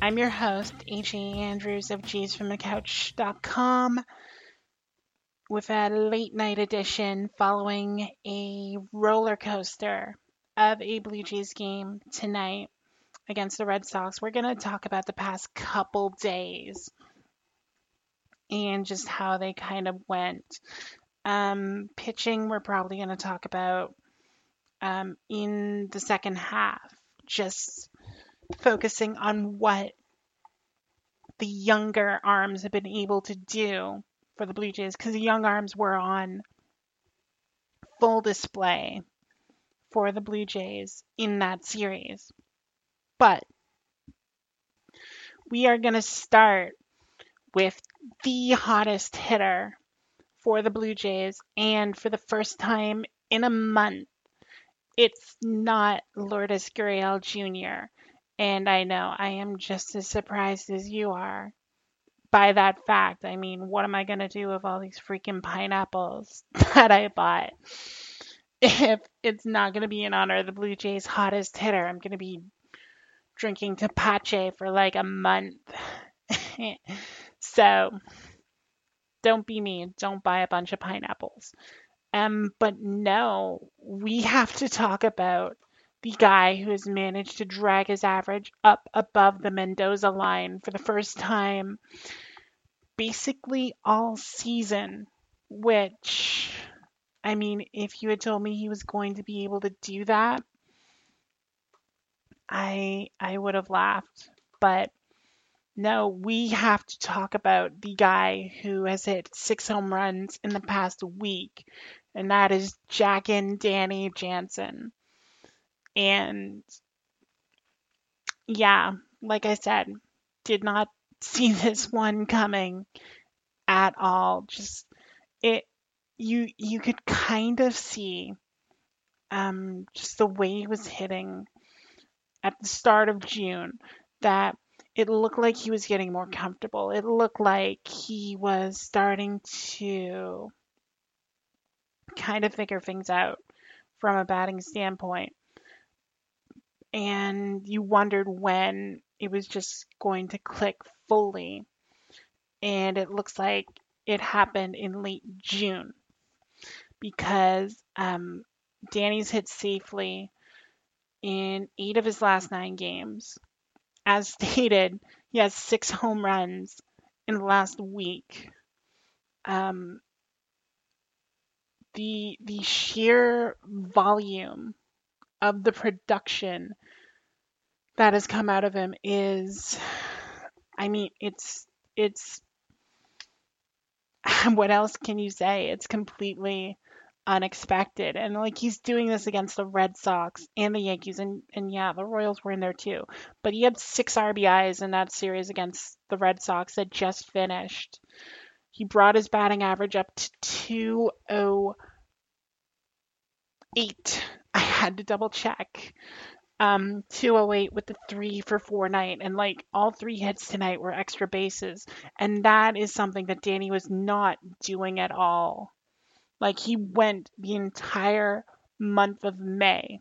I'm your host, H.A. Andrews of JaysFromTheCouch.com with a late night edition following a roller coaster of a Blue Jays game tonight against the Red Sox. We're going to talk about the past couple days and just how they kind of went. Um, pitching, we're probably going to talk about um, in the second half, just focusing on what the younger arms have been able to do for the Blue Jays because the young arms were on full display for the Blue Jays in that series. But we are going to start with the hottest hitter for the Blue Jays. And for the first time in a month, it's not Lourdes Gurriel Jr. And I know I am just as surprised as you are by that fact. I mean, what am I going to do with all these freaking pineapples that I bought? If it's not going to be in honor of the Blue Jays' hottest hitter, I'm going to be drinking tapache for like a month. so don't be me. Don't buy a bunch of pineapples. Um, but no, we have to talk about the guy who has managed to drag his average up above the Mendoza line for the first time basically all season, which, I mean, if you had told me he was going to be able to do that, I I would have laughed. But no, we have to talk about the guy who has hit six home runs in the past week, and that is Jackin Danny Jansen. And yeah, like I said, did not see this one coming at all. Just it you you could kind of see um just the way he was hitting at the start of June that it looked like he was getting more comfortable. It looked like he was starting to kind of figure things out from a batting standpoint. And you wondered when it was just going to click fully. And it looks like it happened in late June because um, Danny's hit safely in eight of his last nine games. As stated, he has six home runs in the last week. Um, the the sheer volume of the production that has come out of him is I mean it's it's what else can you say? It's completely unexpected. And like he's doing this against the Red Sox and the Yankees and and yeah, the Royals were in there too. But he had 6 RBIs in that series against the Red Sox that just finished. He brought his batting average up to 208. I had to double check. Um, 208 with the three for four night, and like all three hits tonight were extra bases, and that is something that Danny was not doing at all like he went the entire month of May,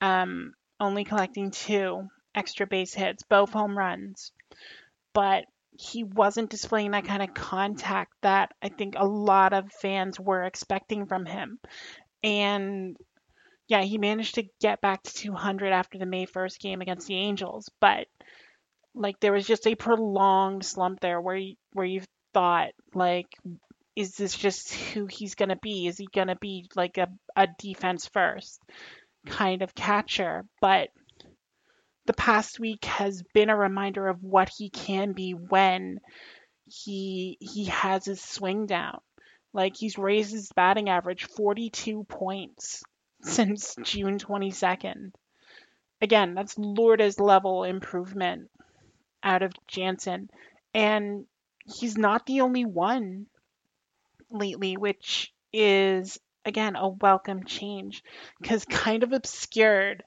um, only collecting two extra base hits, both home runs. But he wasn't displaying that kind of contact that I think a lot of fans were expecting from him. And yeah, he managed to get back to 200 after the May 1st game against the Angels, but like there was just a prolonged slump there where you, where you thought like is this just who he's going to be? Is he going to be like a, a defense first kind of catcher? But the past week has been a reminder of what he can be when he he has his swing down. Like he's raised his batting average 42 points since June 22nd. Again, that's Lourdes level improvement out of Jansen. And he's not the only one lately, which is, again, a welcome change because kind of obscured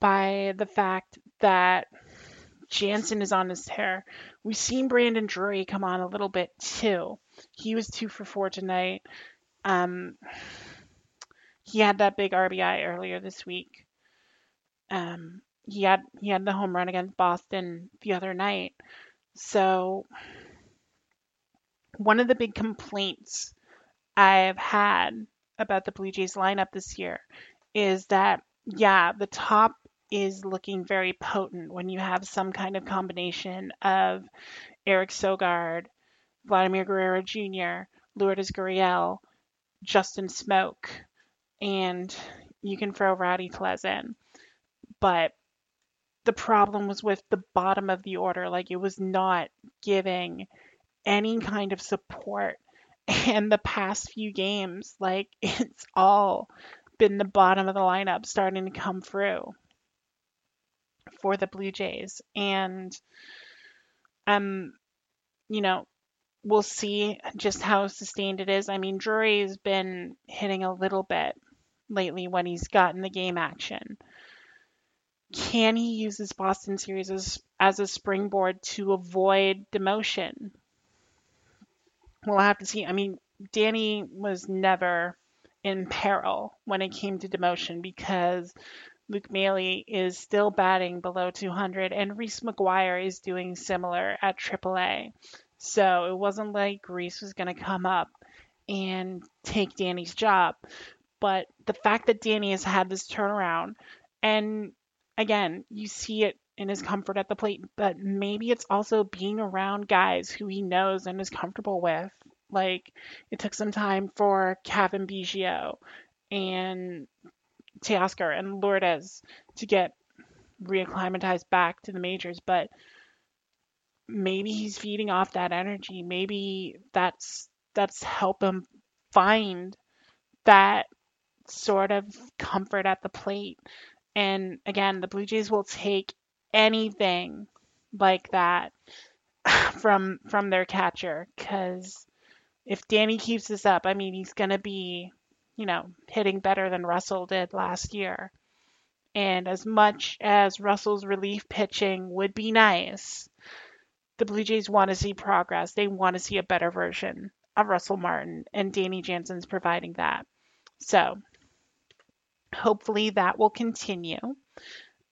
by the fact that Jansen is on his tear. We've seen Brandon Drury come on a little bit too. He was two for four tonight. Um, he had that big RBI earlier this week. Um, he had he had the home run against Boston the other night. So one of the big complaints I've had about the Blue Jays lineup this year is that yeah, the top is looking very potent when you have some kind of combination of Eric Sogard, Vladimir Guerrero Jr., Lourdes Gurriel, Justin Smoak, and you can throw Rowdy Tellez in. But the problem was with the bottom of the order. Like it was not giving any kind of support. And the past few games, like it's all been the bottom of the lineup starting to come through for the Blue Jays. And um, you know, we'll see just how sustained it is. I mean, Drury's been hitting a little bit lately when he's gotten the game action. Can he use this Boston series as, as a springboard to avoid demotion? We'll have to see. I mean, Danny was never in peril when it came to demotion because Luke Maile is still batting below 200 and Reese McGuire is doing similar at AAA. So it wasn't like Reese was going to come up and take Danny's job. But the fact that Danny has had this turnaround, and again, you see it in his comfort at the plate, but maybe it's also being around guys who he knows and is comfortable with. Like it took some time for Cavan Biggio and Teoscar and Lourdes to get reacclimatized back to the majors, but maybe he's feeding off that energy. Maybe that's that's help him find that sort of comfort at the plate. And again, the Blue Jays will take anything like that from from their catcher cuz if Danny keeps this up, I mean, he's going to be, you know, hitting better than Russell did last year. And as much as Russell's relief pitching would be nice, the Blue Jays want to see progress. They want to see a better version of Russell Martin, and Danny Jansen's providing that. So hopefully that will continue.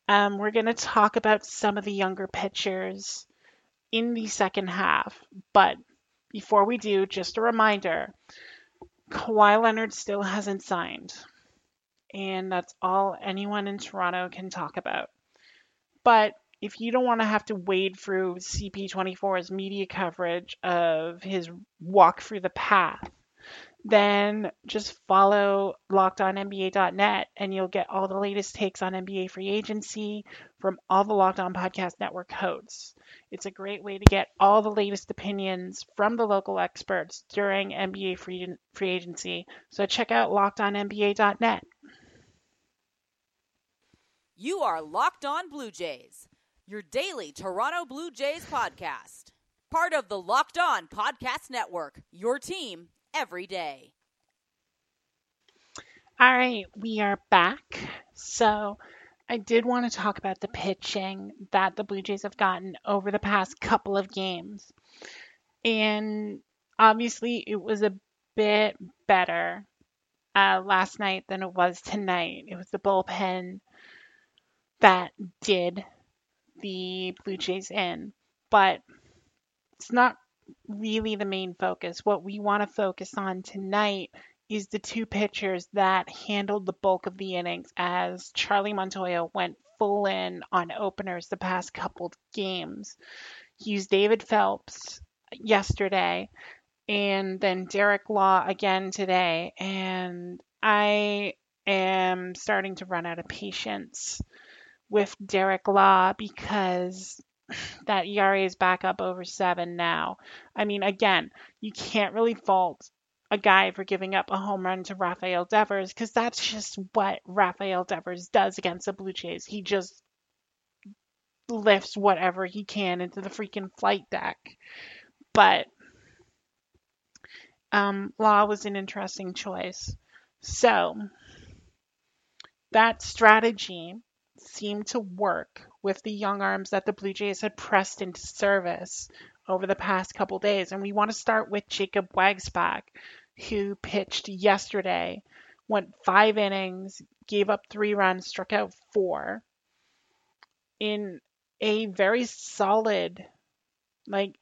Um, we're going to talk about some of the younger pitchers in the second half, but before we do, just a reminder Kawhi Leonard still hasn't signed, and that's all anyone in Toronto can talk about. But if you don't want to have to wade through CP24's media coverage of his walk through the path, then just follow lockedonnba.net and you'll get all the latest takes on NBA free agency from all the Locked On Podcast Network hosts. It's a great way to get all the latest opinions from the local experts during NBA free, free agency. So check out lockedonnba.net. You are Locked On Blue Jays your daily Toronto Blue Jays podcast. Part of the Locked On Podcast Network, your team every day. All right, we are back. So, I did want to talk about the pitching that the Blue Jays have gotten over the past couple of games. And obviously, it was a bit better uh, last night than it was tonight. It was the bullpen that did the Blue Jays in, but it's not really the main focus. What we want to focus on tonight is the two pitchers that handled the bulk of the innings as Charlie Montoyo went full in on openers the past couple games. He used David Phelps yesterday and then Derek Law again today. And I am starting to run out of patience with Derek Law because that ERA is back up over seven now. I mean, again, you can't really fault a guy for giving up a home run to Rafael Devers because that's just what Rafael Devers does against the Blue Jays. He just lifts whatever he can into the freaking flight deck. But um, Law was an interesting choice. So that strategy seemed to work with the young arms that the Blue Jays had pressed into service over the past couple days. And we want to start with Jacob Waguespack, who pitched yesterday, went five innings, gave up three runs, struck out four in a very solid, like,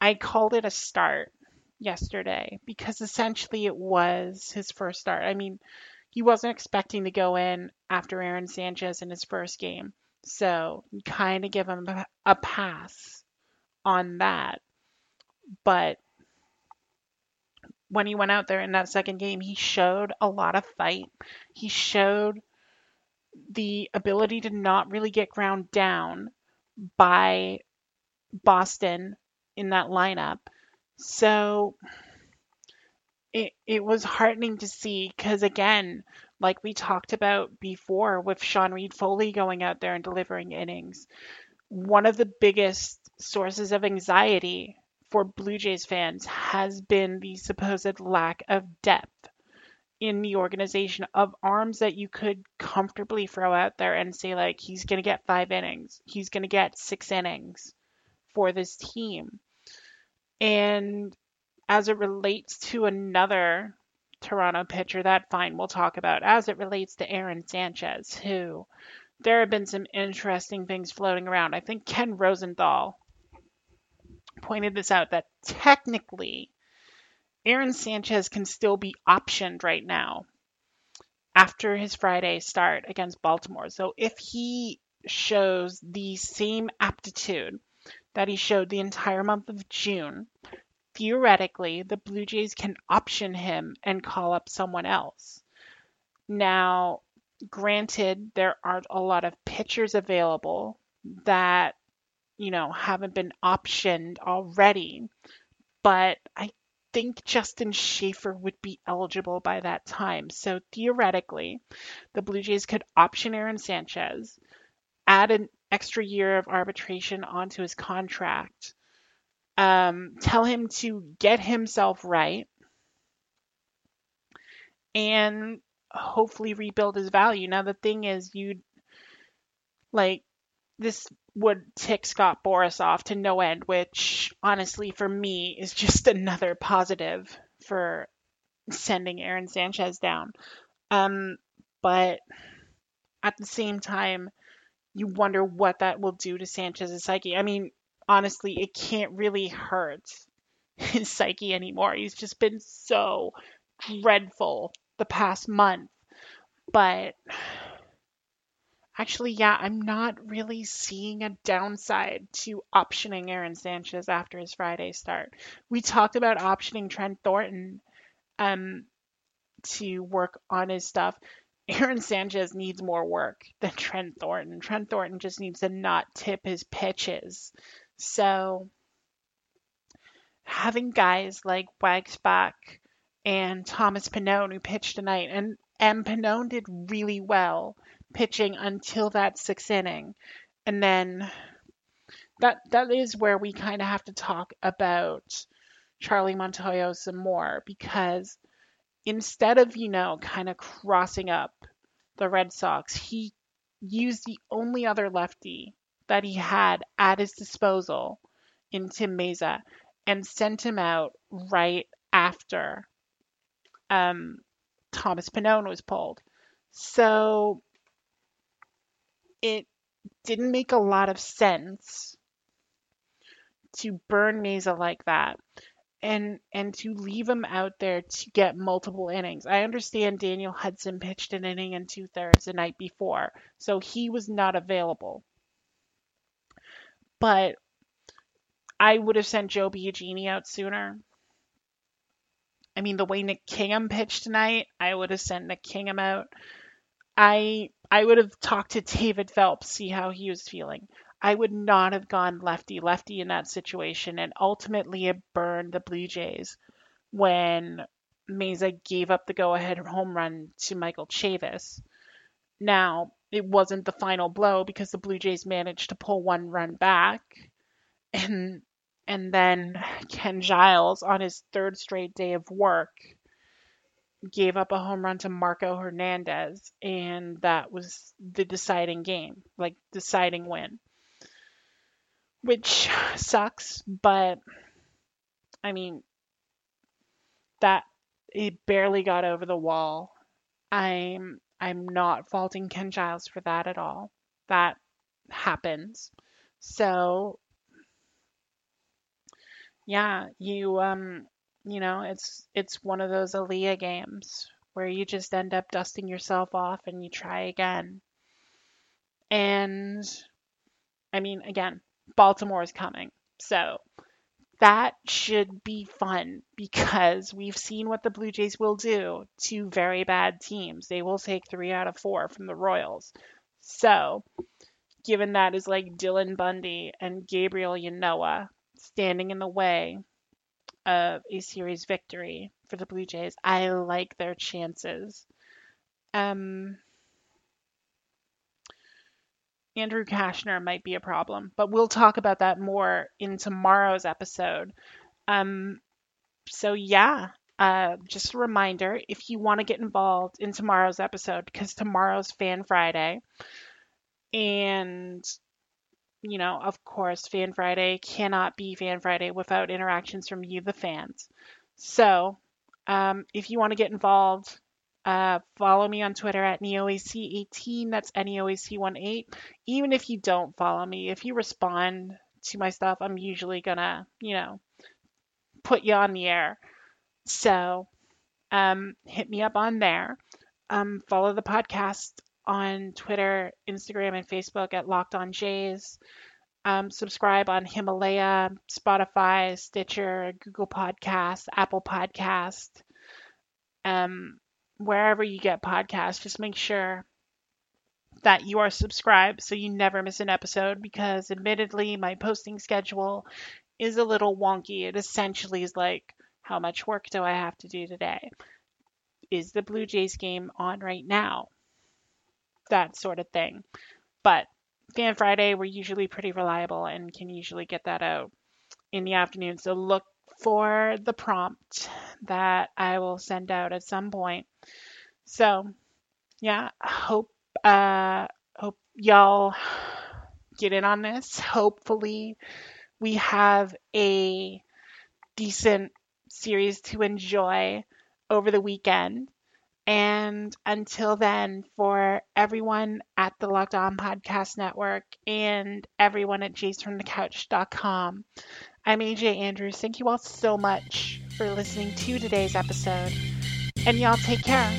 I called it a start yesterday because essentially it was his first start. I mean, he wasn't expecting to go in after Aaron Sanchez in his first game. So kind of give him a pass on that. But when he went out there in that second game, he showed a lot of fight. He showed the ability to not really get ground down by Boston in that lineup. So it it was heartening to see because again, like we talked about before with Sean Reid-Foley going out there and delivering innings, one of the biggest sources of anxiety for Blue Jays fans has been the supposed lack of depth in the organization of arms that you could comfortably throw out there and say like he's going to get 5 innings, he's going to get 6 innings for this team. And as it relates to another Toronto pitcher, that fine we'll talk about. As it relates to Aaron Sanchez, who there have been some interesting things floating around. I think Ken Rosenthal pointed this out that technically Aaron Sanchez can still be optioned right now after his Friday start against Baltimore. So if he shows the same aptitude that he showed the entire month of June, theoretically, the Blue Jays can option him and call up someone else. Now, granted, there aren't a lot of pitchers available that, you know, haven't been optioned already, but I think Justin Shafer would be eligible by that time. So theoretically, the Blue Jays could option Aaron Sanchez, add an extra year of arbitration onto his contract, um, tell him to get himself right, and hopefully rebuild his value. Now, the thing is, you like this would tick Scott Boras off to no end, which honestly for me is just another positive for sending Aaron Sanchez down. Um, but at the same time, you wonder what that will do to Sanchez's psyche. I mean, honestly, it can't really hurt his psyche anymore. He's just been so dreadful the past month. But actually, yeah, I'm not really seeing a downside to optioning Aaron Sanchez after his Friday start. We talked about optioning Trent Thornton um, to work on his stuff. Aaron Sanchez needs more work than Trent Thornton. Trent Thornton just needs to not tip his pitches. So having guys like Waguespack and Thomas Pannone who pitched tonight, and and Pannone did really well pitching until that sixth inning, and then that that is where we kind of have to talk about Charlie Montoyo some more because instead of you know kind of crossing up the Red Sox, he used the only other lefty that he had at his disposal in Tim Mayza and sent him out right after um, Thomas Pannone was pulled. So it didn't make a lot of sense to burn Mayza like that and and to leave him out there to get multiple innings. I understand Daniel Hudson pitched an inning and two thirds the night before, so he was not available but I would have sent Joe Biagini out sooner. I mean, the way Nick Kingham pitched tonight, I would have sent Nick Kingham out. I I would have talked to David Phelps, see how he was feeling. I would not have gone lefty lefty in that situation, and ultimately it burned the Blue Jays when Mayza gave up the go ahead home run to Michael Chavis. Now, it wasn't the final blow because the Blue Jays managed to pull one run back. And and then Ken Giles on his third straight day of work gave up a home run to Marco Hernandez and that was the deciding game, like deciding win. Which sucks, but I mean that it barely got over the wall. I'm I'm not faulting Ken Giles for that at all. That happens. So yeah, you um you know, it's it's one of those Aaliyah games where you just end up dusting yourself off and you try again. And I mean, again, Baltimore is coming. So that should be fun because we've seen what the Blue Jays will do to very bad teams. They will take three out of four from the Royals. So, given that is like Dylan Bundy and Gabriel Ynoa standing in the way of a series victory for the Blue Jays, I like their chances. Um, Andrew Cashner might be a problem, but we'll talk about that more in tomorrow's episode. Um, so yeah, uh, just a reminder if you want to get involved in tomorrow's episode, because tomorrow's Fan Friday, and you know, of course, Fan Friday cannot be Fan Friday without interactions from you, the fans. So, um, if you want to get involved, uh, follow me on Twitter at NeoAC18. That's NeoAC18. Even if you don't follow me, if you respond to my stuff, I'm usually gonna, you know, put you on the air. So um, hit me up on there. Um, follow the podcast on Twitter, Instagram, and Facebook at Locked On Jays. Um, subscribe on Himalaya, Spotify, Stitcher, Google Podcast, Apple Podcast. Um, wherever you get podcasts, just make sure that you are subscribed so you never miss an episode because admittedly my posting schedule is a little wonky. It essentially is like how much work do I have to do today? Is the Blue Jays game on right now? That sort of thing. But Fan Friday, we're usually pretty reliable and can usually get that out in the afternoon. So look for the prompt that I will send out at some point. So, yeah, hope uh hope y'all get in on this. Hopefully, we have a decent series to enjoy over the weekend. And until then, for everyone at the Locked On Podcast Network and everyone at jaysfromthecouch.com, I'm AJ Andrews. Thank you all so much for listening to today's episode. And y'all take care.